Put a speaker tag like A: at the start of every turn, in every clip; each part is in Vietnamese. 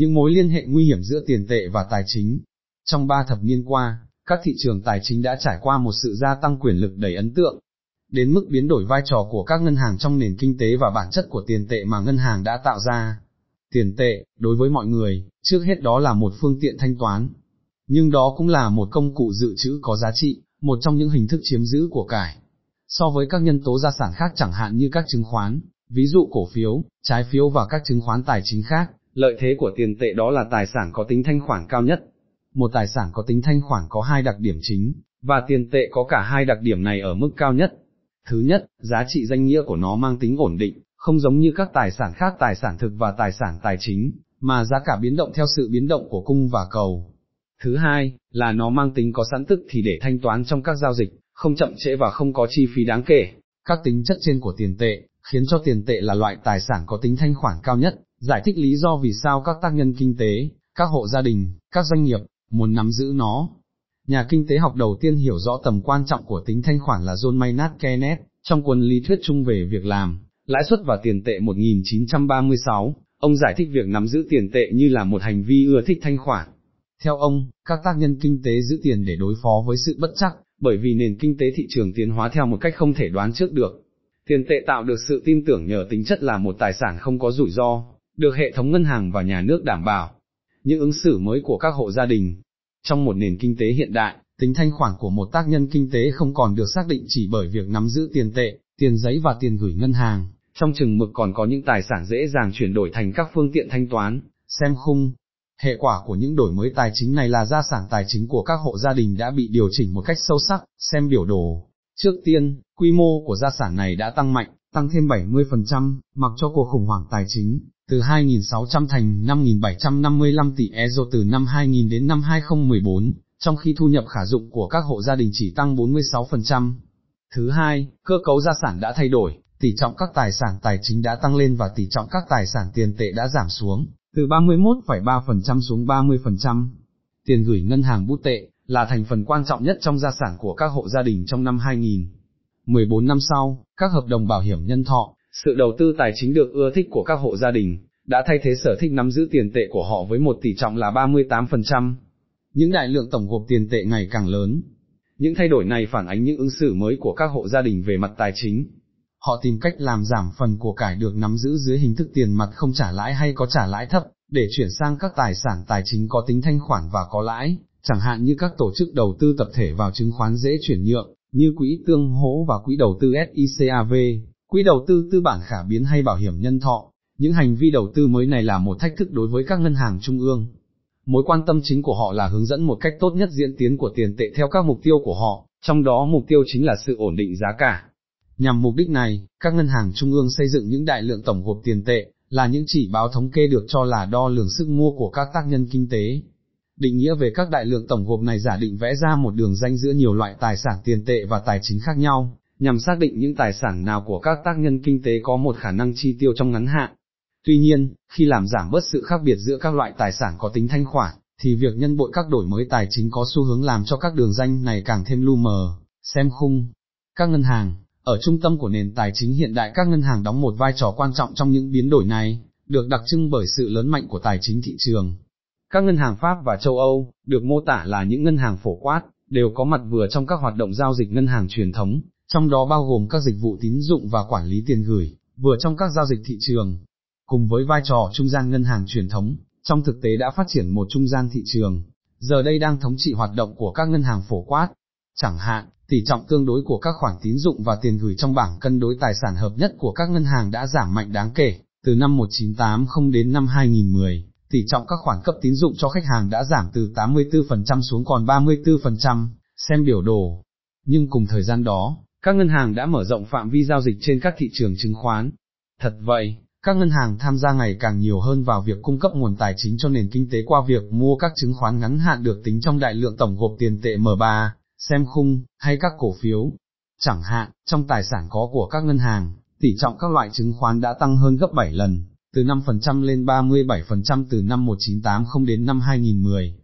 A: những mối liên hệ nguy hiểm giữa tiền tệ và tài chính. Trong ba thập niên qua, các thị trường tài chính đã trải qua một sự gia tăng quyền lực đầy ấn tượng, đến mức biến đổi vai trò của các ngân hàng trong nền kinh tế và bản chất của tiền tệ mà ngân hàng đã tạo ra. Tiền tệ, đối với mọi người, trước hết đó là một phương tiện thanh toán, nhưng đó cũng là một công cụ dự trữ có giá trị, một trong những hình thức chiếm giữ của cải. So với các nhân tố gia sản khác chẳng hạn như các chứng khoán, ví dụ cổ phiếu, trái phiếu và các chứng khoán tài chính khác, lợi thế của tiền tệ đó là tài sản có tính thanh khoản cao nhất. Một tài sản có tính thanh khoản có hai đặc điểm chính, và tiền tệ có cả hai đặc điểm này ở mức cao nhất. Thứ nhất, giá trị danh nghĩa của nó mang tính ổn định, không giống như các tài sản khác tài sản thực và tài sản tài chính, mà giá cả biến động theo sự biến động của cung và cầu. Thứ hai, là nó mang tính có sẵn tức thì để thanh toán trong các giao dịch, không chậm trễ và không có chi phí đáng kể. Các tính chất trên của tiền tệ, khiến cho tiền tệ là loại tài sản có tính thanh khoản cao nhất, giải thích lý do vì sao các tác nhân kinh tế, các hộ gia đình, các doanh nghiệp, muốn nắm giữ nó. Nhà kinh tế học đầu tiên hiểu rõ tầm quan trọng của tính thanh khoản là John Maynard Keynes, trong cuốn lý thuyết chung về việc làm, lãi suất và tiền tệ 1936, ông giải thích việc nắm giữ tiền tệ như là một hành vi ưa thích thanh khoản. Theo ông, các tác nhân kinh tế giữ tiền để đối phó với sự bất chắc, bởi vì nền kinh tế thị trường tiến hóa theo một cách không thể đoán trước được. Tiền tệ tạo được sự tin tưởng nhờ tính chất là một tài sản không có rủi ro, được hệ thống ngân hàng và nhà nước đảm bảo. Những ứng xử mới của các hộ gia đình. Trong một nền kinh tế hiện đại, tính thanh khoản của một tác nhân kinh tế không còn được xác định chỉ bởi việc nắm giữ tiền tệ, tiền giấy và tiền gửi ngân hàng, trong chừng mực còn có những tài sản dễ dàng chuyển đổi thành các phương tiện thanh toán, xem khung. Hệ quả của những đổi mới tài chính này là gia sản tài chính của các hộ gia đình đã bị điều chỉnh một cách sâu sắc, xem biểu đồ. Trước tiên, quy mô của gia sản này đã tăng mạnh, tăng thêm 70%, mặc cho cuộc khủng hoảng tài chính, từ 2.600 thành 5.755 tỷ euro từ năm 2000 đến năm 2014, trong khi thu nhập khả dụng của các hộ gia đình chỉ tăng 46%. Thứ hai, cơ cấu gia sản đã thay đổi, tỷ trọng các tài sản tài chính đã tăng lên và tỷ trọng các tài sản tiền tệ đã giảm xuống, từ 31,3% xuống 30%. Tiền gửi ngân hàng bút tệ, là thành phần quan trọng nhất trong gia sản của các hộ gia đình trong năm 2000. 14 năm sau, các hợp đồng bảo hiểm nhân thọ, sự đầu tư tài chính được ưa thích của các hộ gia đình, đã thay thế sở thích nắm giữ tiền tệ của họ với một tỷ trọng là 38%. Những đại lượng tổng gộp tiền tệ ngày càng lớn. Những thay đổi này phản ánh những ứng xử mới của các hộ gia đình về mặt tài chính. Họ tìm cách làm giảm phần của cải được nắm giữ dưới hình thức tiền mặt không trả lãi hay có trả lãi thấp, để chuyển sang các tài sản tài chính có tính thanh khoản và có lãi, chẳng hạn như các tổ chức đầu tư tập thể vào chứng khoán dễ chuyển nhượng, như quỹ tương hỗ và quỹ đầu tư SICAV, quỹ đầu tư tư bản khả biến hay bảo hiểm nhân thọ. Những hành vi đầu tư mới này là một thách thức đối với các ngân hàng trung ương. Mối quan tâm chính của họ là hướng dẫn một cách tốt nhất diễn tiến của tiền tệ theo các mục tiêu của họ, trong đó mục tiêu chính là sự ổn định giá cả. Nhằm mục đích này, các ngân hàng trung ương xây dựng những đại lượng tổng gộp tiền tệ, là những chỉ báo thống kê được cho là đo lường sức mua của các tác nhân kinh tế. Định nghĩa về các đại lượng tổng gộp này giả định vẽ ra một đường ranh giữa nhiều loại tài sản tiền tệ và tài chính khác nhau, nhằm xác định những tài sản nào của các tác nhân kinh tế có một khả năng chi tiêu trong ngắn hạn. Tuy nhiên, khi làm giảm bớt sự khác biệt giữa các loại tài sản có tính thanh khoản, thì việc nhân bội các đổi mới tài chính có xu hướng làm cho các đường danh này càng thêm lu mờ, xem khung. Các ngân hàng, ở trung tâm của nền tài chính hiện đại các ngân hàng đóng một vai trò quan trọng trong những biến đổi này, được đặc trưng bởi sự lớn mạnh của tài chính thị trường. Các ngân hàng Pháp và châu Âu, được mô tả là những ngân hàng phổ quát, đều có mặt vừa trong các hoạt động giao dịch ngân hàng truyền thống, trong đó bao gồm các dịch vụ tín dụng và quản lý tiền gửi, vừa trong các giao dịch thị trường. Cùng với vai trò trung gian ngân hàng truyền thống, trong thực tế đã phát triển một trung gian thị trường, giờ đây đang thống trị hoạt động của các ngân hàng phổ quát. Chẳng hạn, tỷ trọng tương đối của các khoản tín dụng và tiền gửi trong bảng cân đối tài sản hợp nhất của các ngân hàng đã giảm mạnh đáng kể, từ năm 1980 đến năm 2010, tỷ trọng các khoản cấp tín dụng cho khách hàng đã giảm từ 84% xuống còn 34%, xem biểu đồ. Nhưng cùng thời gian đó, các ngân hàng đã mở rộng phạm vi giao dịch trên các thị trường chứng khoán. Thật vậy, các ngân hàng tham gia ngày càng nhiều hơn vào việc cung cấp nguồn tài chính cho nền kinh tế qua việc mua các chứng khoán ngắn hạn được tính trong đại lượng tổng gộp tiền tệ M3, xem khung, hay các cổ phiếu. Chẳng hạn, trong tài sản có của các ngân hàng, tỷ trọng các loại chứng khoán đã tăng hơn gấp 7 lần, từ 5% lên 37% từ năm 1980 đến năm 2010.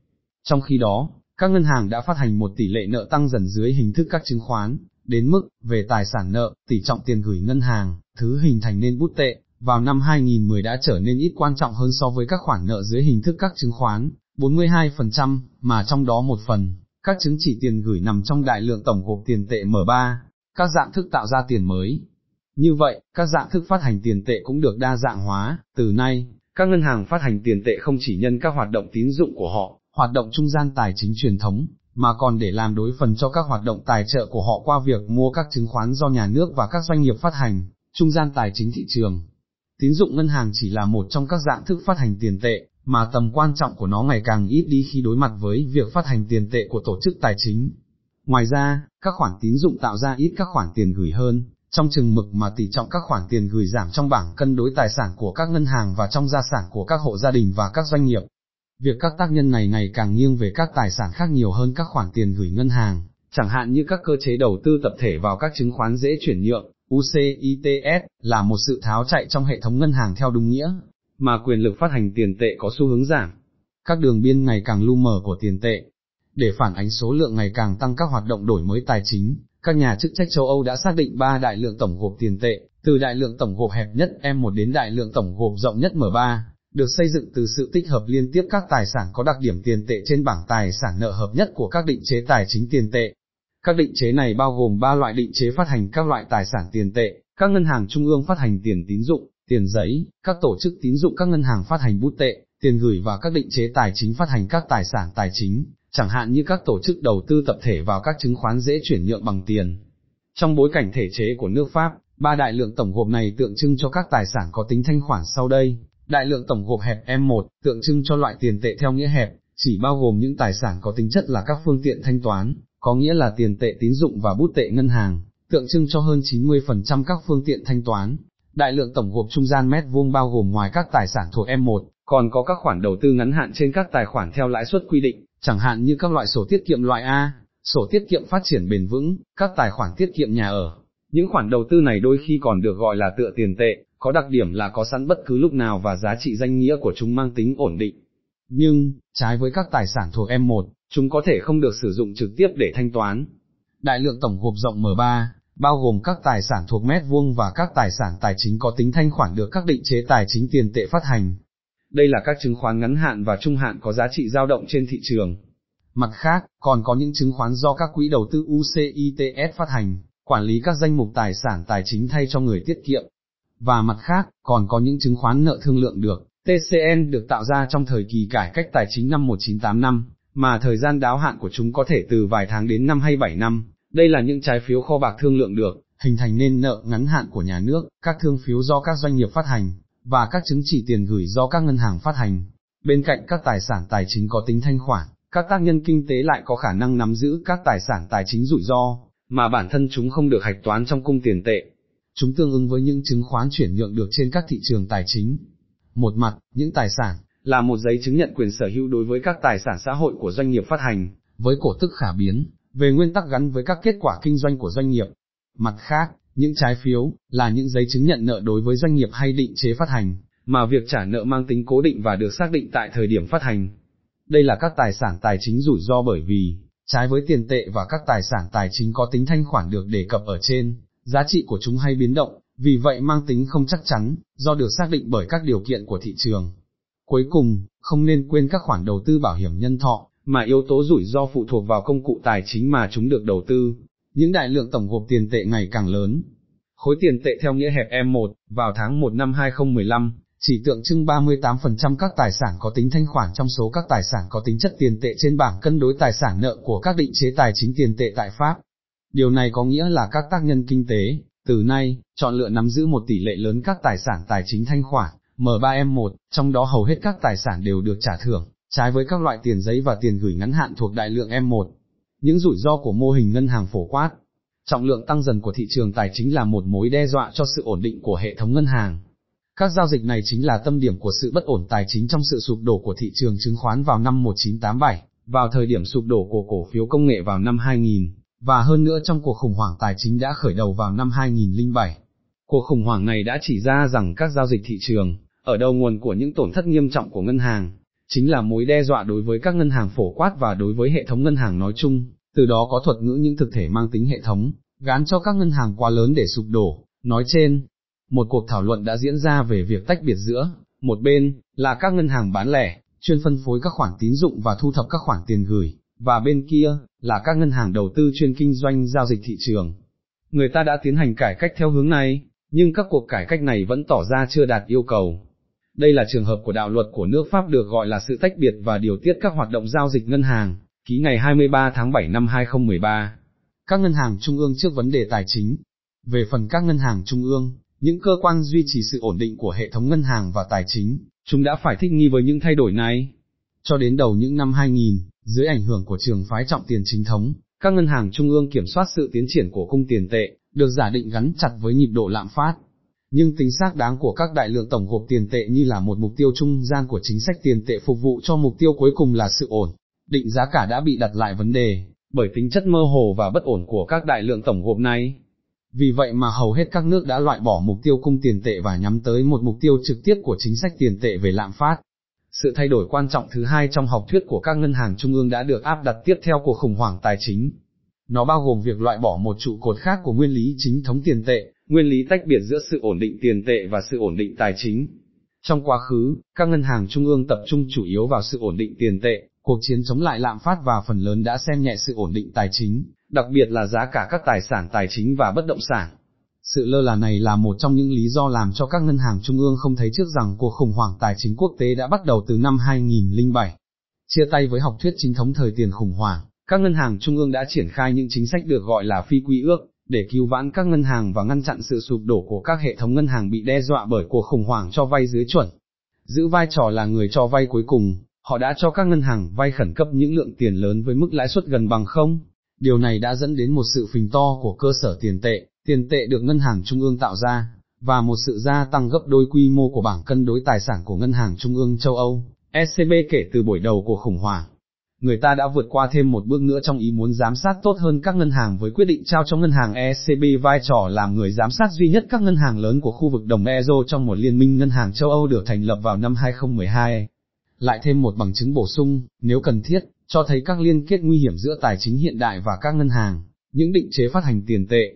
A: Trong khi đó, các ngân hàng đã phát hành một tỷ lệ nợ tăng dần dưới hình thức các chứng khoán, đến mức, về tài sản nợ, tỷ trọng tiền gửi ngân hàng, thứ hình thành nên bút tệ, vào năm 2010 đã trở nên ít quan trọng hơn so với các khoản nợ dưới hình thức các chứng khoán, 42%, mà trong đó một phần, các chứng chỉ tiền gửi nằm trong đại lượng tổng gộp tiền tệ M3, các dạng thức tạo ra tiền mới. Như vậy, các dạng thức phát hành tiền tệ cũng được đa dạng hóa, từ nay, các ngân hàng phát hành tiền tệ không chỉ nhân các hoạt động tín dụng của họ, hoạt động trung gian tài chính truyền thống, mà còn để làm đối phần cho các hoạt động tài trợ của họ qua việc mua các chứng khoán do nhà nước và các doanh nghiệp phát hành, trung gian tài chính thị trường. Tín dụng ngân hàng chỉ là một trong các dạng thức phát hành tiền tệ, mà tầm quan trọng của nó ngày càng ít đi khi đối mặt với việc phát hành tiền tệ của tổ chức tài chính. Ngoài ra, các khoản tín dụng tạo ra ít các khoản tiền gửi hơn, trong chừng mực mà tỷ trọng các khoản tiền gửi giảm trong bảng cân đối tài sản của các ngân hàng và trong gia sản của các hộ gia đình và các doanh nghiệp. Việc các tác nhân này ngày càng nghiêng về các tài sản khác nhiều hơn các khoản tiền gửi ngân hàng, chẳng hạn như các cơ chế đầu tư tập thể vào các chứng khoán dễ chuyển nhượng, UCITS, là một sự tháo chạy trong hệ thống ngân hàng theo đúng nghĩa, mà quyền lực phát hành tiền tệ có xu hướng giảm. Các đường biên ngày càng lu mờ của tiền tệ, để phản ánh số lượng ngày càng tăng các hoạt động đổi mới tài chính, các nhà chức trách châu Âu đã xác định ba đại lượng tổng gộp tiền tệ, từ đại lượng tổng gộp hẹp nhất M1 đến đại lượng tổng gộp rộng nhất M3, được xây dựng từ sự tích hợp liên tiếp các tài sản có đặc điểm tiền tệ trên bảng tài sản nợ hợp nhất của các định chế tài chính tiền tệ. Các định chế này bao gồm ba loại định chế phát hành các loại tài sản tiền tệ, các ngân hàng trung ương phát hành tiền tín dụng, tiền giấy, các tổ chức tín dụng các ngân hàng phát hành bút tệ, tiền gửi và các định chế tài chính phát hành các tài sản tài chính, chẳng hạn như các tổ chức đầu tư tập thể vào các chứng khoán dễ chuyển nhượng bằng tiền. Trong bối cảnh thể chế của nước Pháp, ba đại lượng tổng gộp này tượng trưng cho các tài sản có tính thanh khoản sau đây. Đại lượng tổng gộp hẹp M1, tượng trưng cho loại tiền tệ theo nghĩa hẹp, chỉ bao gồm những tài sản có tính chất là các phương tiện thanh toán, có nghĩa là tiền tệ tín dụng và bút tệ ngân hàng, tượng trưng cho hơn 90% các phương tiện thanh toán. Đại lượng tổng gộp trung gian mét vuông bao gồm ngoài các tài sản thuộc M1, còn có các khoản đầu tư ngắn hạn trên các tài khoản theo lãi suất quy định, chẳng hạn như các loại sổ tiết kiệm loại A, sổ tiết kiệm phát triển bền vững, các tài khoản tiết kiệm nhà ở. Những khoản đầu tư này đôi khi còn được gọi là tựa tiền tệ, có đặc điểm là có sẵn bất cứ lúc nào và giá trị danh nghĩa của chúng mang tính ổn định. Nhưng, trái với các tài sản thuộc M1, chúng có thể không được sử dụng trực tiếp để thanh toán. Đại lượng tổng hộp rộng M3, bao gồm các tài sản thuộc mét vuông và các tài sản tài chính có tính thanh khoản được các định chế tài chính tiền tệ phát hành. Đây là các chứng khoán ngắn hạn và trung hạn có giá trị dao động trên thị trường. Mặt khác, còn có những chứng khoán do các quỹ đầu tư UCITS phát hành, quản lý các danh mục tài sản tài chính thay cho người tiết kiệm. Và mặt khác, còn có những chứng khoán nợ thương lượng được, TCN được tạo ra trong thời kỳ cải cách tài chính năm 1985, mà thời gian đáo hạn của chúng có thể từ vài tháng đến năm hay 7 năm. Đây là những trái phiếu kho bạc thương lượng được, hình thành nên nợ ngắn hạn của nhà nước, các thương phiếu do các doanh nghiệp phát hành, và các chứng chỉ tiền gửi do các ngân hàng phát hành. Bên cạnh các tài sản tài chính có tính thanh khoản, các tác nhân kinh tế lại có khả năng nắm giữ các tài sản tài chính rủi ro, mà bản thân chúng không được hạch toán trong cung tiền tệ. Chúng tương ứng với những chứng khoán chuyển nhượng được trên các thị trường tài chính. Một mặt, những tài sản, là một giấy chứng nhận quyền sở hữu đối với các tài sản xã hội của doanh nghiệp phát hành, với cổ tức khả biến, về nguyên tắc gắn với các kết quả kinh doanh của doanh nghiệp. Mặt khác, những trái phiếu, là những giấy chứng nhận nợ đối với doanh nghiệp hay định chế phát hành, mà việc trả nợ mang tính cố định và được xác định tại thời điểm phát hành. Đây là các tài sản tài chính rủi ro bởi vì, trái với tiền tệ và các tài sản tài chính có tính thanh khoản được đề cập ở trên, giá trị của chúng hay biến động, vì vậy mang tính không chắc chắn, do được xác định bởi các điều kiện của thị trường. Cuối cùng, không nên quên các khoản đầu tư bảo hiểm nhân thọ, mà yếu tố rủi ro phụ thuộc vào công cụ tài chính mà chúng được đầu tư. Những đại lượng tổng gộp tiền tệ ngày càng lớn. Khối tiền tệ theo nghĩa hẹp M1, vào tháng 1 năm 2015, chỉ tượng trưng 38% các tài sản có tính thanh khoản trong số các tài sản có tính chất tiền tệ trên bảng cân đối tài sản nợ của các định chế tài chính tiền tệ tại Pháp. Điều này có nghĩa là các tác nhân kinh tế, từ nay, chọn lựa nắm giữ một tỷ lệ lớn các tài sản tài chính thanh khoản, M3M1, trong đó hầu hết các tài sản đều được trả thưởng, trái với các loại tiền giấy và tiền gửi ngắn hạn thuộc đại lượng M1. Những rủi ro của mô hình ngân hàng phổ quát, trọng lượng tăng dần của thị trường tài chính là một mối đe dọa cho sự ổn định của hệ thống ngân hàng. Các giao dịch này chính là tâm điểm của sự bất ổn tài chính trong sự sụp đổ của thị trường chứng khoán vào năm 1987, vào thời điểm sụp đổ của cổ phiếu công nghệ vào năm 2000, và hơn nữa trong cuộc khủng hoảng tài chính đã khởi đầu vào năm 2007. Cuộc khủng hoảng này đã chỉ ra rằng các giao dịch thị trường, ở đầu nguồn của những tổn thất nghiêm trọng của ngân hàng, chính là mối đe dọa đối với các ngân hàng phổ quát và đối với hệ thống ngân hàng nói chung, từ đó có thuật ngữ những thực thể mang tính hệ thống, gán cho các ngân hàng quá lớn để sụp đổ, nói trên, một cuộc thảo luận đã diễn ra về việc tách biệt giữa, một bên, là các ngân hàng bán lẻ, chuyên phân phối các khoản tín dụng và thu thập các khoản tiền gửi, và bên kia, là các ngân hàng đầu tư chuyên kinh doanh giao dịch thị trường. Người ta đã tiến hành cải cách theo hướng này, nhưng các cuộc cải cách này vẫn tỏ ra chưa đạt yêu cầu. Đây là trường hợp của đạo luật của nước Pháp được gọi là sự tách biệt và điều tiết các hoạt động giao dịch ngân hàng, ký ngày 23 tháng 7 năm 2013. Các ngân hàng trung ương trước vấn đề tài chính. Về phần các ngân hàng trung ương, những cơ quan duy trì sự ổn định của hệ thống ngân hàng và tài chính, chúng đã phải thích nghi với những thay đổi này. Cho đến đầu những năm 2000, dưới ảnh hưởng của trường phái trọng tiền chính thống, các ngân hàng trung ương kiểm soát sự tiến triển của cung tiền tệ, được giả định gắn chặt với nhịp độ lạm phát. Nhưng tính xác đáng của các đại lượng tổng hợp tiền tệ như là một mục tiêu trung gian của chính sách tiền tệ phục vụ cho mục tiêu cuối cùng là sự ổn, định giá cả đã bị đặt lại vấn đề, bởi tính chất mơ hồ và bất ổn của các đại lượng tổng hợp này. Vì vậy mà hầu hết các nước đã loại bỏ mục tiêu cung tiền tệ và nhắm tới một mục tiêu trực tiếp của chính sách tiền tệ về lạm phát. Sự thay đổi quan trọng thứ hai trong học thuyết của các ngân hàng trung ương đã được áp đặt tiếp theo cuộc khủng hoảng tài chính. Nó bao gồm việc loại bỏ một trụ cột khác của nguyên lý chính thống tiền tệ, nguyên lý tách biệt giữa sự ổn định tiền tệ và sự ổn định tài chính. Trong quá khứ, các ngân hàng trung ương tập trung chủ yếu vào sự ổn định tiền tệ, cuộc chiến chống lại lạm phát và phần lớn đã xem nhẹ sự ổn định tài chính, đặc biệt là giá cả các tài sản tài chính và bất động sản. Sự lơ là này là một trong những lý do làm cho các ngân hàng trung ương không thấy trước rằng cuộc khủng hoảng tài chính quốc tế đã bắt đầu từ năm 2007. Chia tay với học thuyết chính thống thời tiền khủng hoảng, các ngân hàng trung ương đã triển khai những chính sách được gọi là phi quy ước, để cứu vãn các ngân hàng và ngăn chặn sự sụp đổ của các hệ thống ngân hàng bị đe dọa bởi cuộc khủng hoảng cho vay dưới chuẩn. Giữ vai trò là người cho vay cuối cùng, họ đã cho các ngân hàng vay khẩn cấp những lượng tiền lớn với mức lãi suất gần bằng không. Điều này đã dẫn đến một sự phình to của cơ sở tiền tệ, tiền tệ được ngân hàng trung ương tạo ra, và một sự gia tăng gấp đôi quy mô của bảng cân đối tài sản của ngân hàng trung ương châu Âu, ECB kể từ buổi đầu của khủng hoảng. Người ta đã vượt qua thêm một bước nữa trong ý muốn giám sát tốt hơn các ngân hàng với quyết định trao cho ngân hàng ECB vai trò làm người giám sát duy nhất các ngân hàng lớn của khu vực đồng euro trong một liên minh ngân hàng châu Âu được thành lập vào năm 2012 lại thêm một bằng chứng bổ sung, nếu cần thiết, cho thấy các liên kết nguy hiểm giữa tài chính hiện đại và các ngân hàng, những định chế phát hành tiền tệ,